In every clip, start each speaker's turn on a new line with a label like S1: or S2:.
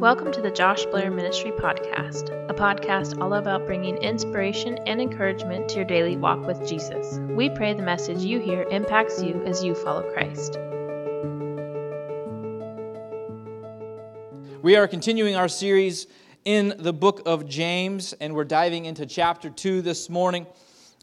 S1: Welcome to the Josh Blair Ministry Podcast, a podcast all about bringing inspiration and encouragement to your daily walk with Jesus. We pray the message you hear impacts you as you follow Christ.
S2: We are continuing our series in the book of James, and we're diving into chapter 2 this morning.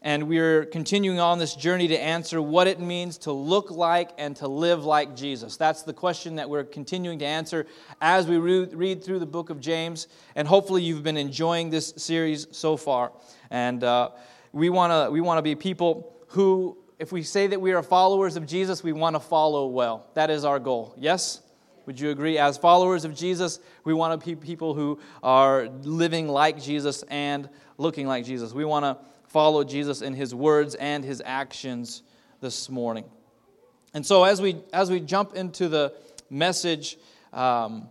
S2: And we're continuing on this journey to answer what it means to look like and to live like Jesus. That's the question that we're continuing to answer as we read through the book of James. And hopefully, you've been enjoying this series so far. And uh, we want to we wanna be people who, if we say that we are followers of Jesus, we want to follow well. That is our goal. Yes? Would you agree? As followers of Jesus, we want to be people who are living like Jesus and looking like Jesus. We want to follow Jesus in his words and his actions this morning. And so, as we, as we jump into the message, um,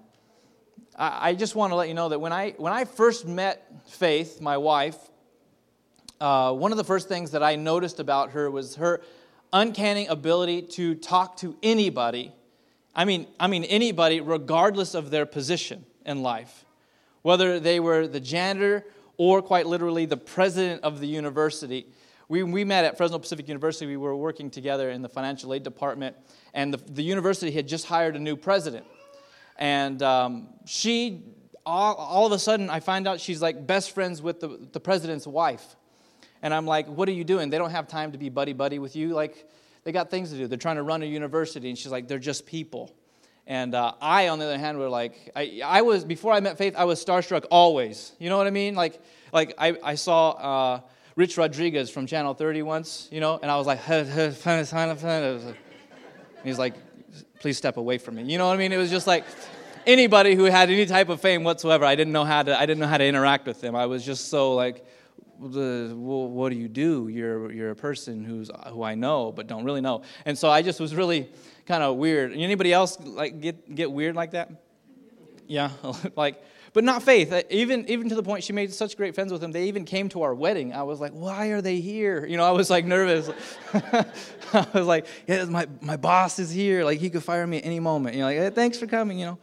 S2: I, I, just want to let you know that when I, when I first met Faith, my wife, uh, one of the first things that I noticed about her was her uncanny ability to talk to anybody. I mean, I mean anybody, regardless of their position in life, whether they were the janitor or quite literally the president of the university. We, we met at Fresno Pacific University. We were working together in the financial aid department, and the, the university had just hired a new president. And um, she, all, all of a sudden, I find out she's like best friends with the, the president's wife. And I'm like, what are you doing? They don't have time to be buddy buddy with you. Like, they got things to do. They're trying to run a university. And she's like, they're just people. And uh, I, on the other hand, were like, I, I was, before I met Faith, I was starstruck always. You know what I mean? Like, like I, I saw uh, Rich Rodriguez from Channel 30 once, you know, and I was like, he's like, please step away from me. You know what I mean? It was just like anybody who had any type of fame whatsoever, I didn't know how to, I didn't know how to interact with them. I was just so like, well, what do you do? You're, you're a person who's, who I know but don't really know. And so I just was really kind of weird. Anybody else like get, get weird like that? Yeah, like, but not faith. Uh, even, even to the point she made such great friends with them, they even came to our wedding. I was like, why are they here? You know, I was like nervous. I was like, yeah, my, my boss is here. Like, he could fire me at any moment. You know, like, hey, thanks for coming, you know.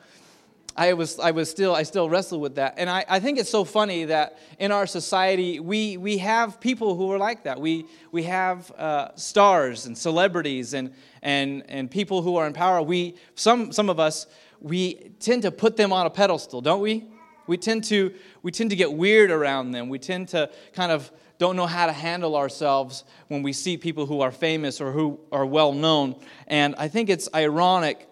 S2: I was, I was still, I still wrestle with that. And I, I think it's so funny that in our society, we, we have people who are like that. We, we have uh, stars and celebrities and, and, and people who are in power. We, some, some of us, we tend to put them on a pedestal, don't we? We tend to, we tend to get weird around them. We tend to kind of don't know how to handle ourselves when we see people who are famous or who are well known. And I think it's ironic,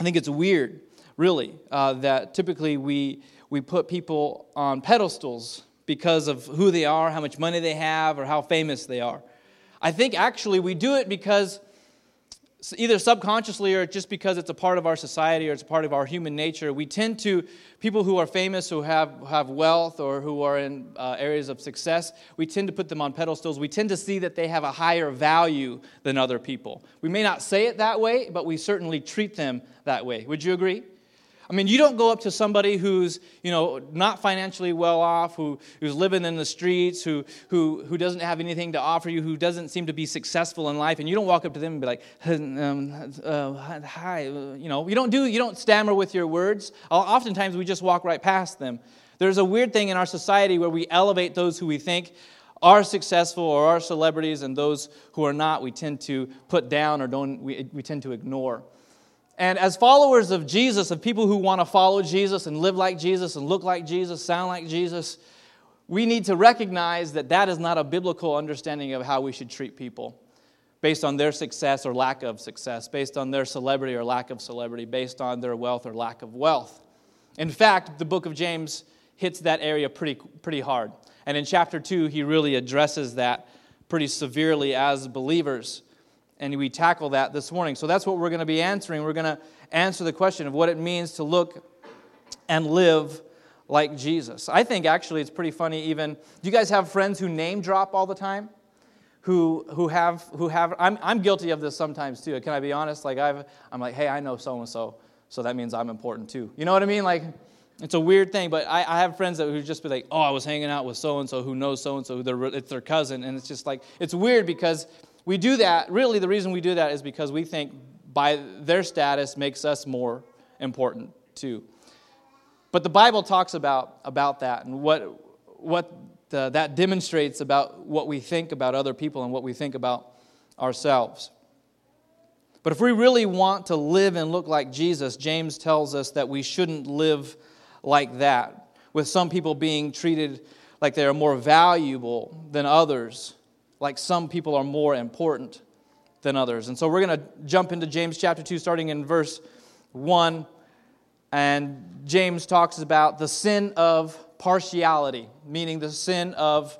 S2: I think it's weird really, uh, that typically we, we put people on pedestals because of who they are, how much money they have, or how famous they are. I think actually we do it because either subconsciously or just because it's a part of our society or it's a part of our human nature, we tend to, people who are famous, who have, have wealth or who are in uh, areas of success, we tend to put them on pedestals. We tend to see that they have a higher value than other people. We may not say it that way, but we certainly treat them that way. Would you agree? I mean, you don't go up to somebody who's, you know, not financially well off, who, who's living in the streets, who, who, who doesn't have anything to offer you, who doesn't seem to be successful in life, and you don't walk up to them and be like, um, uh, hi, uh, you know, you don't do, you don't stammer with your words. Oftentimes we just walk right past them. There's a weird thing in our society where we elevate those who we think are successful or are celebrities, and those who are not, we tend to put down or don't, we, we tend to ignore. And as followers of Jesus, of people who want to follow Jesus and live like Jesus and look like Jesus, sound like Jesus, we need to recognize that that is not a biblical understanding of how we should treat people based on their success or lack of success, based on their celebrity or lack of celebrity, based on their wealth or lack of wealth. In fact, the book of James hits that area pretty, pretty hard. And in chapter 2, he really addresses that pretty severely as believers and we tackle that this morning. So that's what we're going to be answering. We're going to answer the question of what it means to look and live like Jesus. I think actually it's pretty funny even do you guys have friends who name drop all the time? Who, who have who have I'm, I'm guilty of this sometimes too can i be honest like i've i'm like hey i know so and so so that means i'm important too you know what i mean like it's a weird thing, but I, I have friends that who just be like, "Oh, I was hanging out with so and so who knows so and so, it's their cousin," and it's just like it's weird because we do that, really, the reason we do that is because we think by their status makes us more important too. But the Bible talks about, about that and what, what the, that demonstrates about what we think about other people and what we think about ourselves. But if we really want to live and look like Jesus, James tells us that we shouldn't live like that, with some people being treated like they are more valuable than others, like some people are more important than others. And so we're going to jump into James chapter 2, starting in verse 1. And James talks about the sin of partiality, meaning the sin of,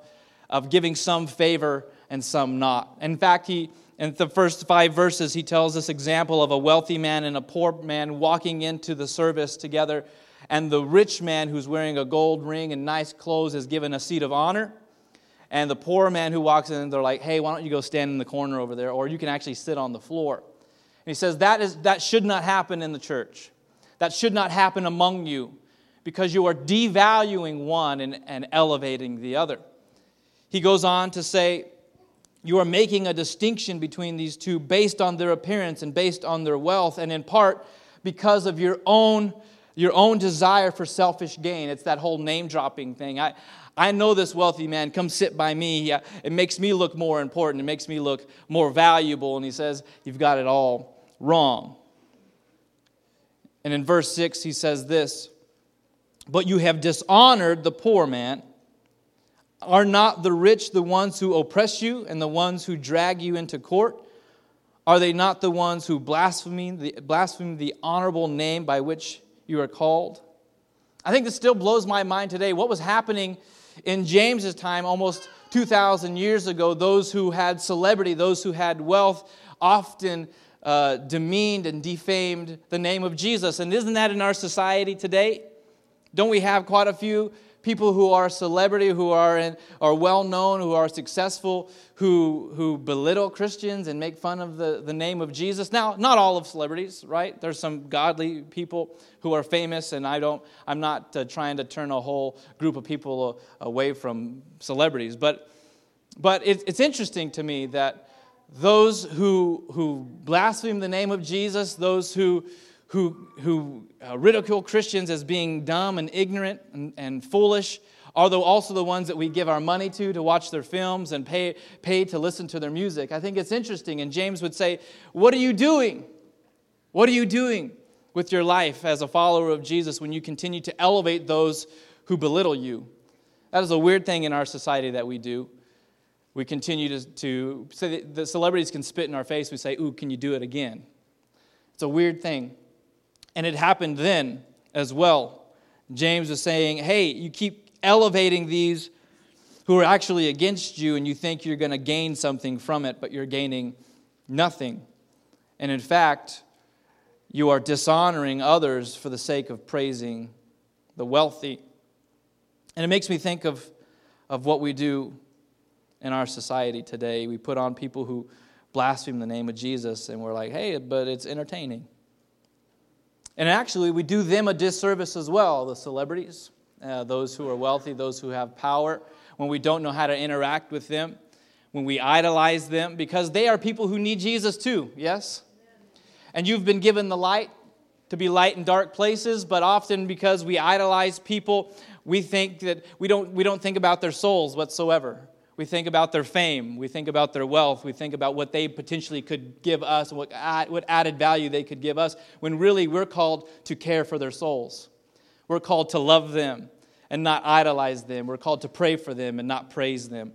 S2: of giving some favor and some not. In fact, he in the first five verses, he tells this example of a wealthy man and a poor man walking into the service together. And the rich man who's wearing a gold ring and nice clothes is given a seat of honor. And the poor man who walks in, they're like, hey, why don't you go stand in the corner over there? Or you can actually sit on the floor. And he says, that, is, that should not happen in the church. That should not happen among you because you are devaluing one and, and elevating the other. He goes on to say, you are making a distinction between these two based on their appearance and based on their wealth, and in part because of your own, your own desire for selfish gain. It's that whole name dropping thing. I, I know this wealthy man. Come sit by me. Uh, it makes me look more important. It makes me look more valuable. And he says, You've got it all wrong. And in verse 6, he says this But you have dishonored the poor man. Are not the rich the ones who oppress you and the ones who drag you into court? Are they not the ones who blaspheme the, blaspheme the honorable name by which you are called? I think this still blows my mind today. What was happening in James's time, almost 2,000 years ago? Those who had celebrity, those who had wealth, often uh, demeaned and defamed the name of Jesus. And isn't that in our society today? Don't we have quite a few people who are celebrity, who are, in, are well known, who are successful, who, who belittle Christians and make fun of the, the name of Jesus. Now, not all of celebrities, right? There's some godly people who are famous, and I don't, I'm not uh, trying to turn a whole group of people away from celebrities. But, but it, it's interesting to me that those who, who blaspheme the name of Jesus, those who, who, who uh, ridicule Christians as being dumb and ignorant and, and foolish the, also the ones that we give our money to to watch their films and pay, pay to listen to their music. I think it's interesting. And James would say, What are you doing? What are you doing with your life as a follower of Jesus when you continue to elevate those who belittle you? That is a weird thing in our society that we do. We continue to, to say the celebrities can spit in our face. We say, Ooh, can you do it again? It's a weird thing. And it happened then as well. James was saying, hey, you keep elevating these who are actually against you, and you think you're going to gain something from it, but you're gaining nothing. And in fact, you are dishonoring others for the sake of praising the wealthy. And it makes me think of, of what we do in our society today. We put on people who blaspheme the name of Jesus, and we're like, hey, but it's entertaining. And actually, we do them a disservice as well, the celebrities, uh, those who are wealthy, those who have power, when we don't know how to interact with them, when we idolize them, because they are people who need Jesus too, yes? And you've been given the light to be light in dark places, but often because we idolize people, we think that we don't, we don't think about their souls whatsoever. We think about their fame. We think about their wealth. We think about what they potentially could give us, what, what added value they could give us, when really we're called to care for their souls. We're called to love them and not idolize them. We're called to pray for them and not praise them.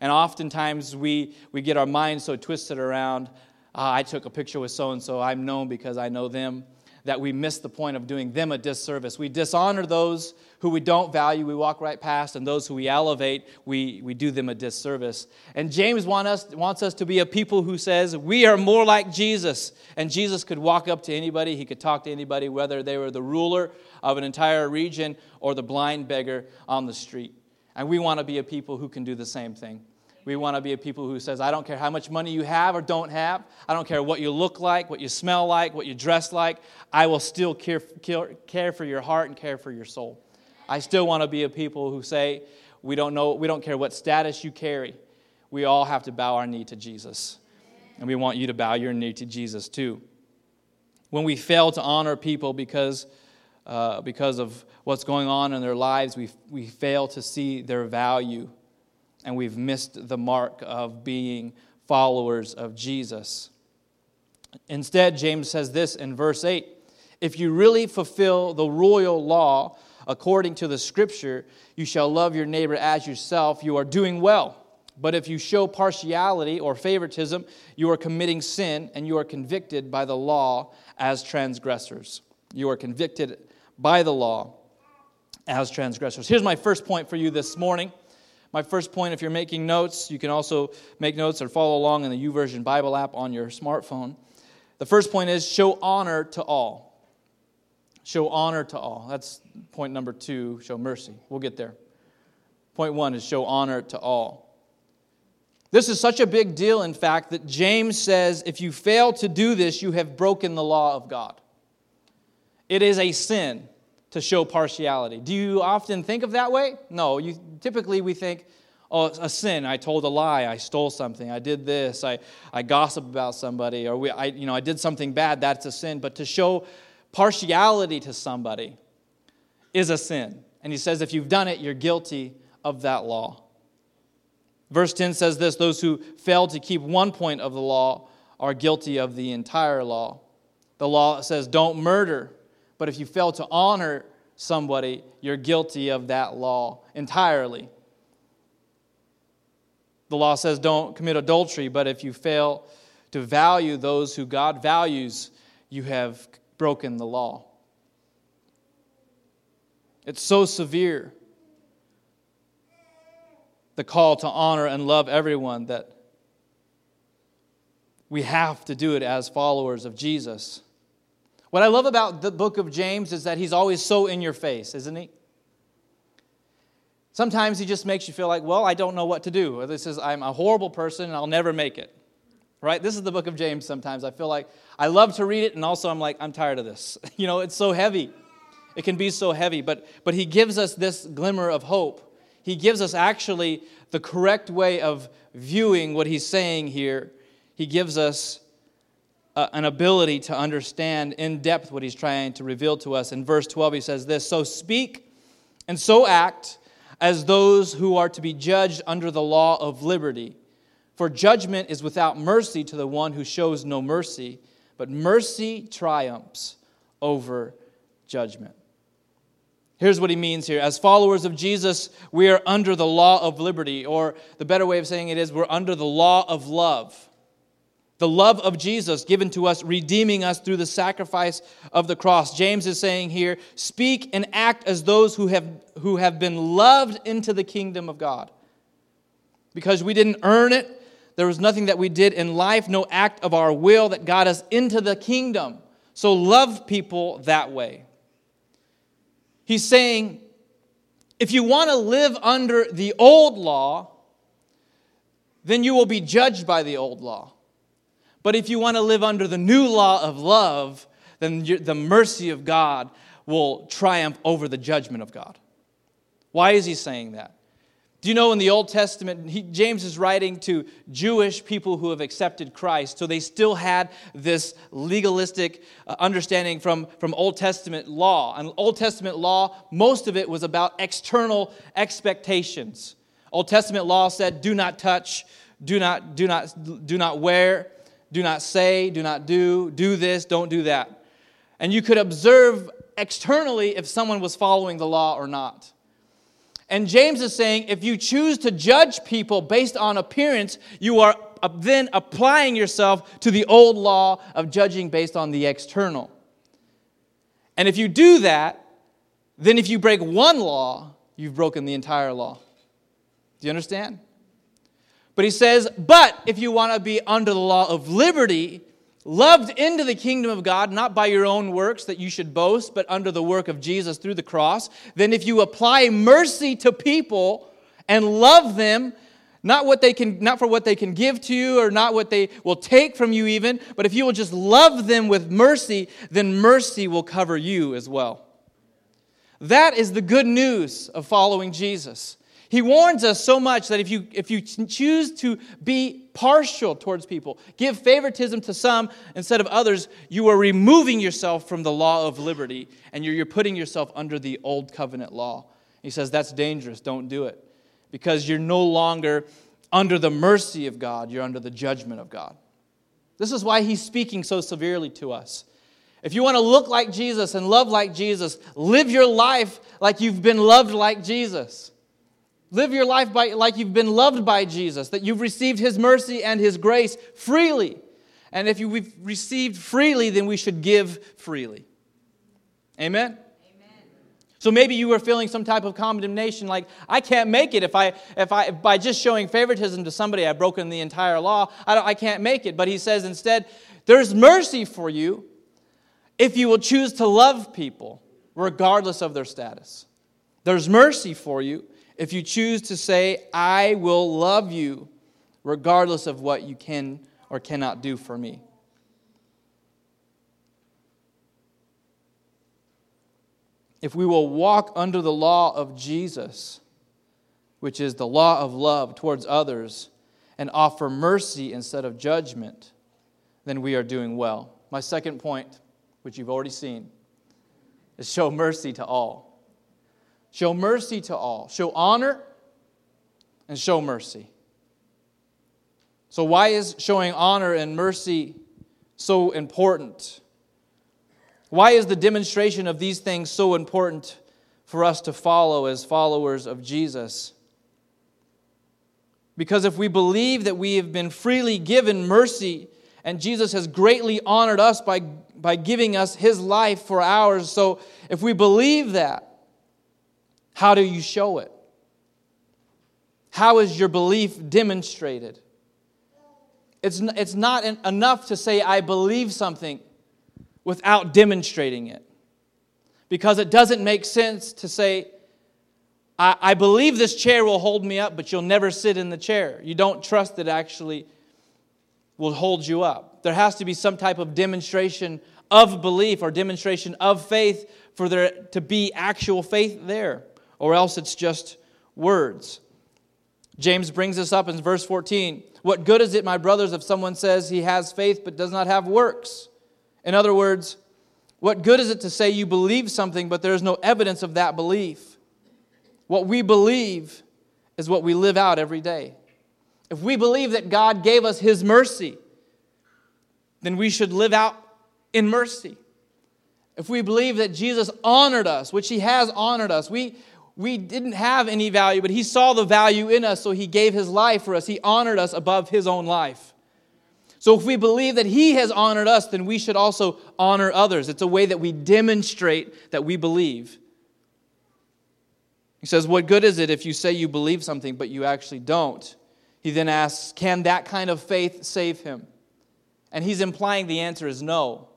S2: And oftentimes we, we get our minds so twisted around, ah, I took a picture with so and so, I'm known because I know them that we miss the point of doing them a disservice. We dishonor those who we don't value, we walk right past, and those who we elevate, we, we do them a disservice. And James want us, wants us to be a people who says, We are more like Jesus. And Jesus could walk up to anybody, he could talk to anybody, whether they were the ruler of an entire region or the blind beggar on the street. And we want to be a people who can do the same thing. We want to be a people who says, I don't care how much money you have or don't have. I don't care what you look like, what you smell like, what you dress like. I will still care, care, care for your heart and care for your soul. I still want to be a people who say, we don't know, we don't care what status you carry. We all have to bow our knee to Jesus. And we want you to bow your knee to Jesus too. When we fail to honor people because uh, because of what's going on in their lives, we, we fail to see their value and we've missed the mark of being followers of Jesus. Instead, James says this in verse 8 If you really fulfill the royal law according to the scripture, you shall love your neighbor as yourself, you are doing well. But if you show partiality or favoritism, you are committing sin and you are convicted by the law as transgressors. You are convicted by the law as transgressors. Here's my first point for you this morning. My first point, if you're making notes, you can also make notes or follow along in the YouVersion Bible app on your smartphone. The first point is show honor to all. Show honor to all. That's point number two, show mercy. We'll get there. Point one is show honor to all. This is such a big deal, in fact, that James says if you fail to do this, you have broken the law of God. It is a sin to show partiality. Do you often think of that way? No. You, typically, we think, oh, a sin. I told a lie. I stole something. I did this. I, I gossip about somebody. Or we, I, you know, I did something bad. That's a sin. But to show partiality to somebody is a sin. And he says if you've done it, you're guilty of that law. Verse 10 says this those who fail to keep one point of the law are guilty of the entire law. The law says don't murder, but if you fail to honor somebody, you're guilty of that law entirely. The law says don't commit adultery, but if you fail to value those who God values, you have broken the law. It's so severe the call to honor and love everyone that we have to do it as followers of Jesus. What I love about the book of James is that he's always so in your face, isn't he? Sometimes he just makes you feel like, well, I don't know what to do. Or this is, I'm a horrible person and I'll never make it. Right? This is the book of James sometimes. I feel like I love to read it and also I'm like, I'm tired of this. You know, it's so heavy. It can be so heavy. But, but he gives us this glimmer of hope he gives us actually the correct way of viewing what he's saying here. He gives us uh, an ability to understand in depth what he's trying to reveal to us. In verse 12, he says this So speak and so act as those who are to be judged under the law of liberty. For judgment is without mercy to the one who shows no mercy, but mercy triumphs over judgment. Here's what he means here. As followers of Jesus, we are under the law of liberty, or the better way of saying it is, we're under the law of love. The love of Jesus given to us, redeeming us through the sacrifice of the cross. James is saying here, speak and act as those who have, who have been loved into the kingdom of God. Because we didn't earn it, there was nothing that we did in life, no act of our will that got us into the kingdom. So love people that way. He's saying, if you want to live under the old law, then you will be judged by the old law. But if you want to live under the new law of love, then the mercy of God will triumph over the judgment of God. Why is he saying that? Do you know in the Old Testament, he, James is writing to Jewish people who have accepted Christ, so they still had this legalistic uh, understanding from, from Old Testament law. And Old Testament law, most of it was about external expectations. Old Testament law said, do not touch, do not, do not, do not wear, do not say, do not do, do this, don't do that. And you could observe externally if someone was following the law or not. And James is saying if you choose to judge people based on appearance, you are then applying yourself to the old law of judging based on the external. And if you do that, then if you break one law, you've broken the entire law. Do you understand? But he says, but if you want to be under the law of liberty, loved into the kingdom of God, not by your own works that you should boast, but under the work of Jesus through the cross, then if you apply mercy to people and love them, not what they can not for what they can give to you or not what they will take from you even, but if you will just love them with mercy, then mercy will cover you as well. That is the good news of following Jesus. He warns us so much that if you, if you choose to be partial towards people, give favoritism to some instead of others, you are removing yourself from the law of liberty and you're, you're putting yourself under the old covenant law. He says that's dangerous, don't do it. Because you're no longer under the mercy of God, you're under the judgment of God. This is why he's speaking so severely to us. If you want to look like Jesus and love like Jesus, live your life like you've been loved like Jesus. Live your life by, like you've been loved by Jesus, that you've received His mercy and His grace freely. And if you've received freely, then we should give freely. Amen? Amen? So maybe you were feeling some type of condemnation, like I can't make it if I, if I, by just showing favoritism to somebody, I've broken the entire law. I, I can't make it. But he says instead, there's mercy for you if you will choose to love people regardless of their status. There's mercy for you if you choose to say, I will love you regardless of what you can or cannot do for me. If we will walk under the law of Jesus, which is the law of love towards others, and offer mercy instead of judgment, then we are doing well. My second point, which you've already seen, is show mercy to all. Show mercy to all. Show honor and show mercy. So, why is showing honor and mercy so important? Why is the demonstration of these things so important for us to follow as followers of Jesus? Because if we believe that we have been freely given mercy and Jesus has greatly honored us by, by giving us his life for ours, so if we believe that, how do you show it? How is your belief demonstrated? It's, it's not enough to say, I believe something without demonstrating it. Because it doesn't make sense to say, I, I believe this chair will hold me up, but you'll never sit in the chair. You don't trust that actually will hold you up. There has to be some type of demonstration of belief or demonstration of faith for there to be actual faith there or else it's just words. James brings this up in verse 14. What good is it, my brothers, if someone says he has faith but does not have works? In other words, what good is it to say you believe something but there is no evidence of that belief? What we believe is what we live out every day. If we believe that God gave us his mercy, then we should live out in mercy. If we believe that Jesus honored us, which he has honored us, we, we didn't have any value, but He saw the value in us, so He gave His life for us. He honored us above His own life. So if we believe that He has honored us, then we should also honor others. It's a way that we demonstrate that we believe. He says, What good is it if you say you believe something, but you actually don't? He then asks, Can that kind of faith save him? And he's implying the answer is no.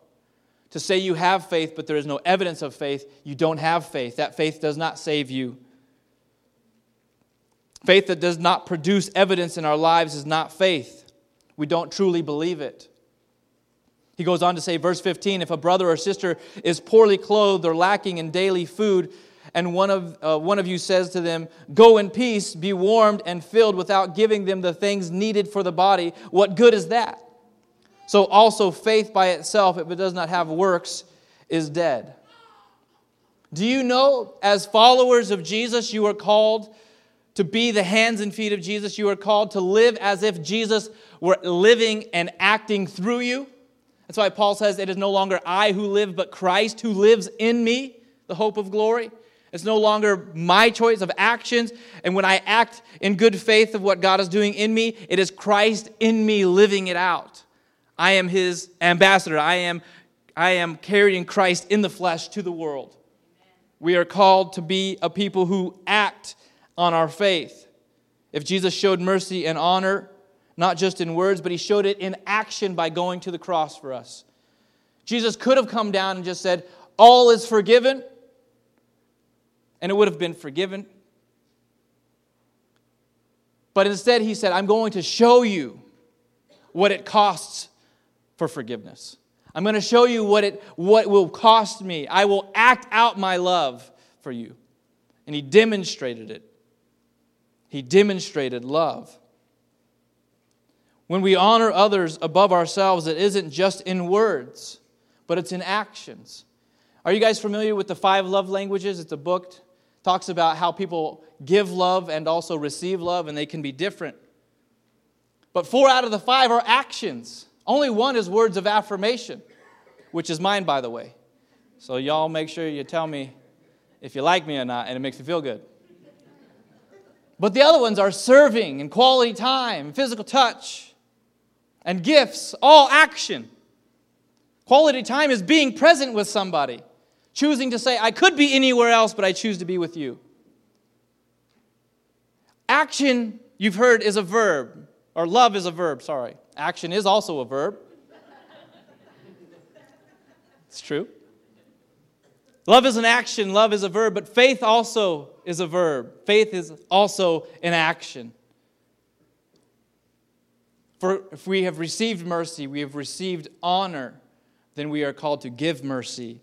S2: To say you have faith, but there is no evidence of faith, you don't have faith. That faith does not save you. Faith that does not produce evidence in our lives is not faith. We don't truly believe it. He goes on to say, verse 15 if a brother or sister is poorly clothed or lacking in daily food, and one of, uh, one of you says to them, Go in peace, be warmed and filled without giving them the things needed for the body, what good is that? So also faith by itself, if it does not have works, is dead. Do you know, as followers of Jesus, you are called to be the hands and feet of Jesus? You are called to live as if Jesus were living and acting through you. That's why Paul says, It is no longer I who live, but Christ who lives in me, the hope of glory. It's no longer my choice of actions. And when I act in good faith of what God is doing in me, it is Christ in me living it out. I am his ambassador. I am, I am carrying Christ in the flesh to the world. We are called to be a people who act on our faith. If Jesus showed mercy and honor, not just in words, but he showed it in action by going to the cross for us. Jesus could have come down and just said, All is forgiven, and it would have been forgiven. But instead, he said, I'm going to show you what it costs for forgiveness. I'm going to show you what it what will cost me. I will act out my love for you. And he demonstrated it. He demonstrated love. When we honor others above ourselves, it isn't just in words, but it's in actions. Are you guys familiar with the five love languages? It's a book that talks about how people give love and also receive love and they can be different. But four out of the five are actions. Only one is words of affirmation, which is mine by the way. So y'all make sure you tell me if you like me or not and it makes me feel good. But the other ones are serving and quality time, physical touch, and gifts, all action. Quality time is being present with somebody, choosing to say, I could be anywhere else, but I choose to be with you. Action, you've heard, is a verb, or love is a verb, sorry. Action is also a verb. It's true. Love is an action, love is a verb, but faith also is a verb. Faith is also an action. For if we have received mercy, we have received honor, then we are called to give mercy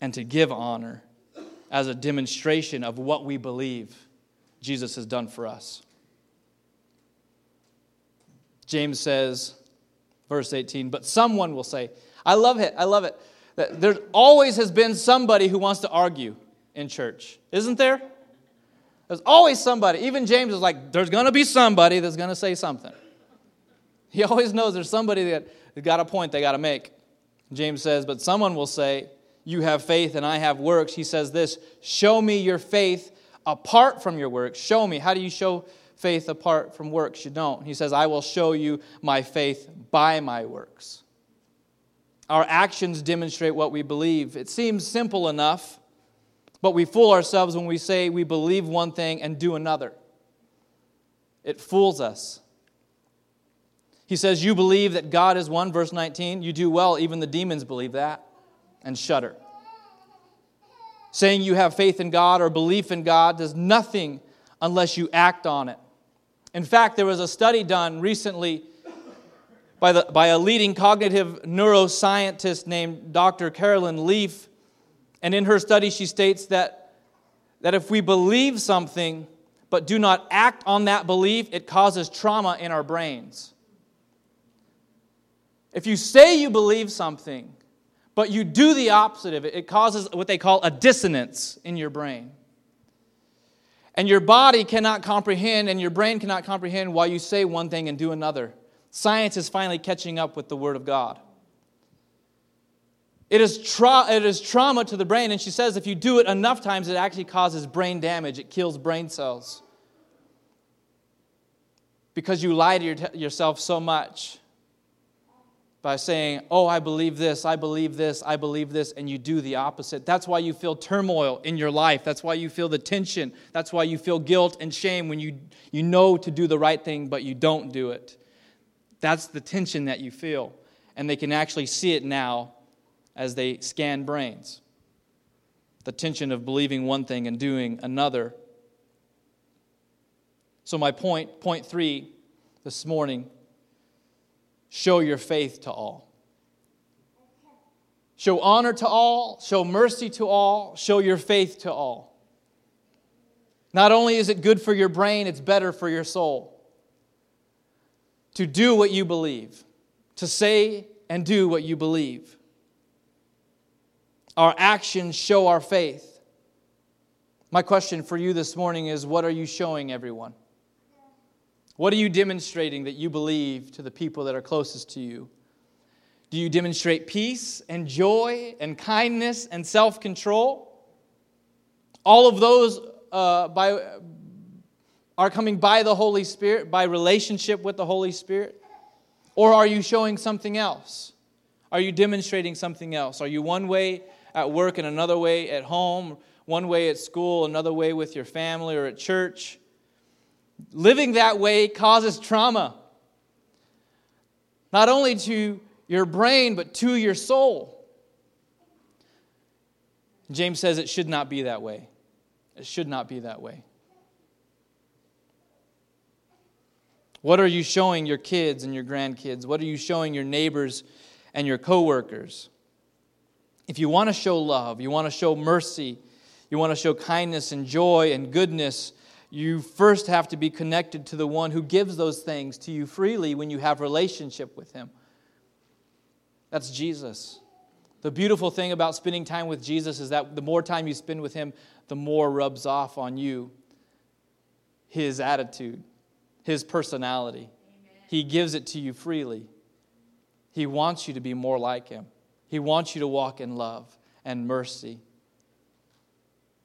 S2: and to give honor as a demonstration of what we believe Jesus has done for us. James says, verse 18, but someone will say, I love it, I love it. There always has been somebody who wants to argue in church, isn't there? There's always somebody. Even James is like, there's going to be somebody that's going to say something. He always knows there's somebody that got a point they got to make. James says, but someone will say, You have faith and I have works. He says this Show me your faith apart from your works. Show me. How do you show faith apart from works? You don't. He says, I will show you my faith by my works. Our actions demonstrate what we believe. It seems simple enough, but we fool ourselves when we say we believe one thing and do another. It fools us. He says, You believe that God is one, verse 19. You do well, even the demons believe that and shudder. Saying you have faith in God or belief in God does nothing unless you act on it. In fact, there was a study done recently by, the, by a leading cognitive neuroscientist named Dr. Caroline Leaf. And in her study, she states that, that if we believe something but do not act on that belief, it causes trauma in our brains. If you say you believe something, but you do the opposite of it, it causes what they call a dissonance in your brain. And your body cannot comprehend, and your brain cannot comprehend why you say one thing and do another. Science is finally catching up with the Word of God. It is, tra- it is trauma to the brain, and she says if you do it enough times, it actually causes brain damage. It kills brain cells. Because you lie to your t- yourself so much by saying, Oh, I believe this, I believe this, I believe this, and you do the opposite. That's why you feel turmoil in your life. That's why you feel the tension. That's why you feel guilt and shame when you, you know to do the right thing, but you don't do it. That's the tension that you feel. And they can actually see it now as they scan brains. The tension of believing one thing and doing another. So, my point, point three this morning show your faith to all. Show honor to all, show mercy to all, show your faith to all. Not only is it good for your brain, it's better for your soul to do what you believe, to say and do what you believe. Our actions show our faith. My question for you this morning is what are you showing everyone? What are you demonstrating that you believe to the people that are closest to you? Do you demonstrate peace and joy and kindness and self control? All of those uh, by, are coming by the Holy Spirit, by relationship with the Holy Spirit? Or are you showing something else? Are you demonstrating something else? Are you one way at work and another way at home, one way at school, another way with your family or at church? Living that way causes trauma, not only to your brain, but to your soul. James says it should not be that way. It should not be that way. What are you showing your kids and your grandkids? What are you showing your neighbors and your coworkers? If you want to show love, you want to show mercy, you want to show kindness and joy and goodness, You first have to be connected to the one who gives those things to you freely when you have relationship with him. That's Jesus. The beautiful thing about spending time with Jesus is that the more time you spend with him, the more rubs off on you his attitude, his personality. Amen. He gives it to you freely. He wants you to be more like him. He wants you to walk in love and mercy.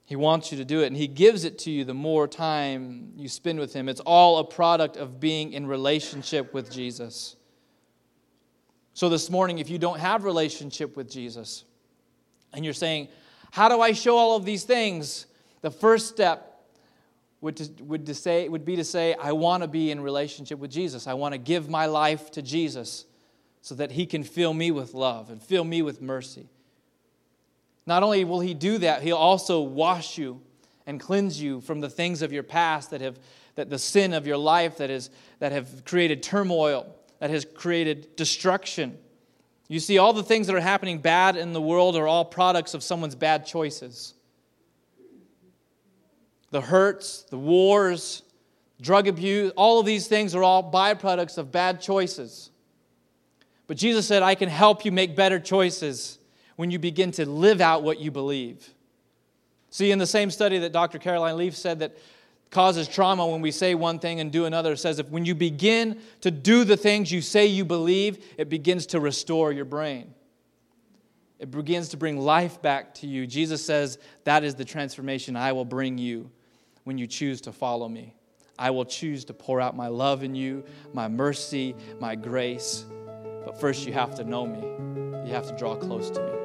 S2: He wants you to do it, and He gives it to you the more time you spend with Him. It's all a product of being in relationship with Jesus. So, this morning, if you don't have relationship with Jesus, and you're saying, How do I show all of these things? The first step would, to, would, to say, would be to say, I want to be in relationship with Jesus. I want to give my life to Jesus so that He can fill me with love and fill me with mercy. Not only will He do that, He'll also wash you and cleanse you from the things of your past that have that the sin of your life that is that have created turmoil, that has created destruction. You see, all the things that are happening bad in the world are all products of someone's bad choices. The hurts, the wars, drug abuse, all of these things are all byproducts of bad choices. But Jesus said, I can help you make better choices when you begin to live out what you believe. See, in the same study that Dr. Caroline Leaf said that causes trauma when we say one thing and do another, says if when you begin to do the things you say you believe, it begins to restore your brain. It begins to bring life back to you. Jesus says, That is the transformation I will bring you when you choose to follow me. I will choose to pour out my love in you, my mercy, my grace. But first, you have to know me, you have to draw close to me.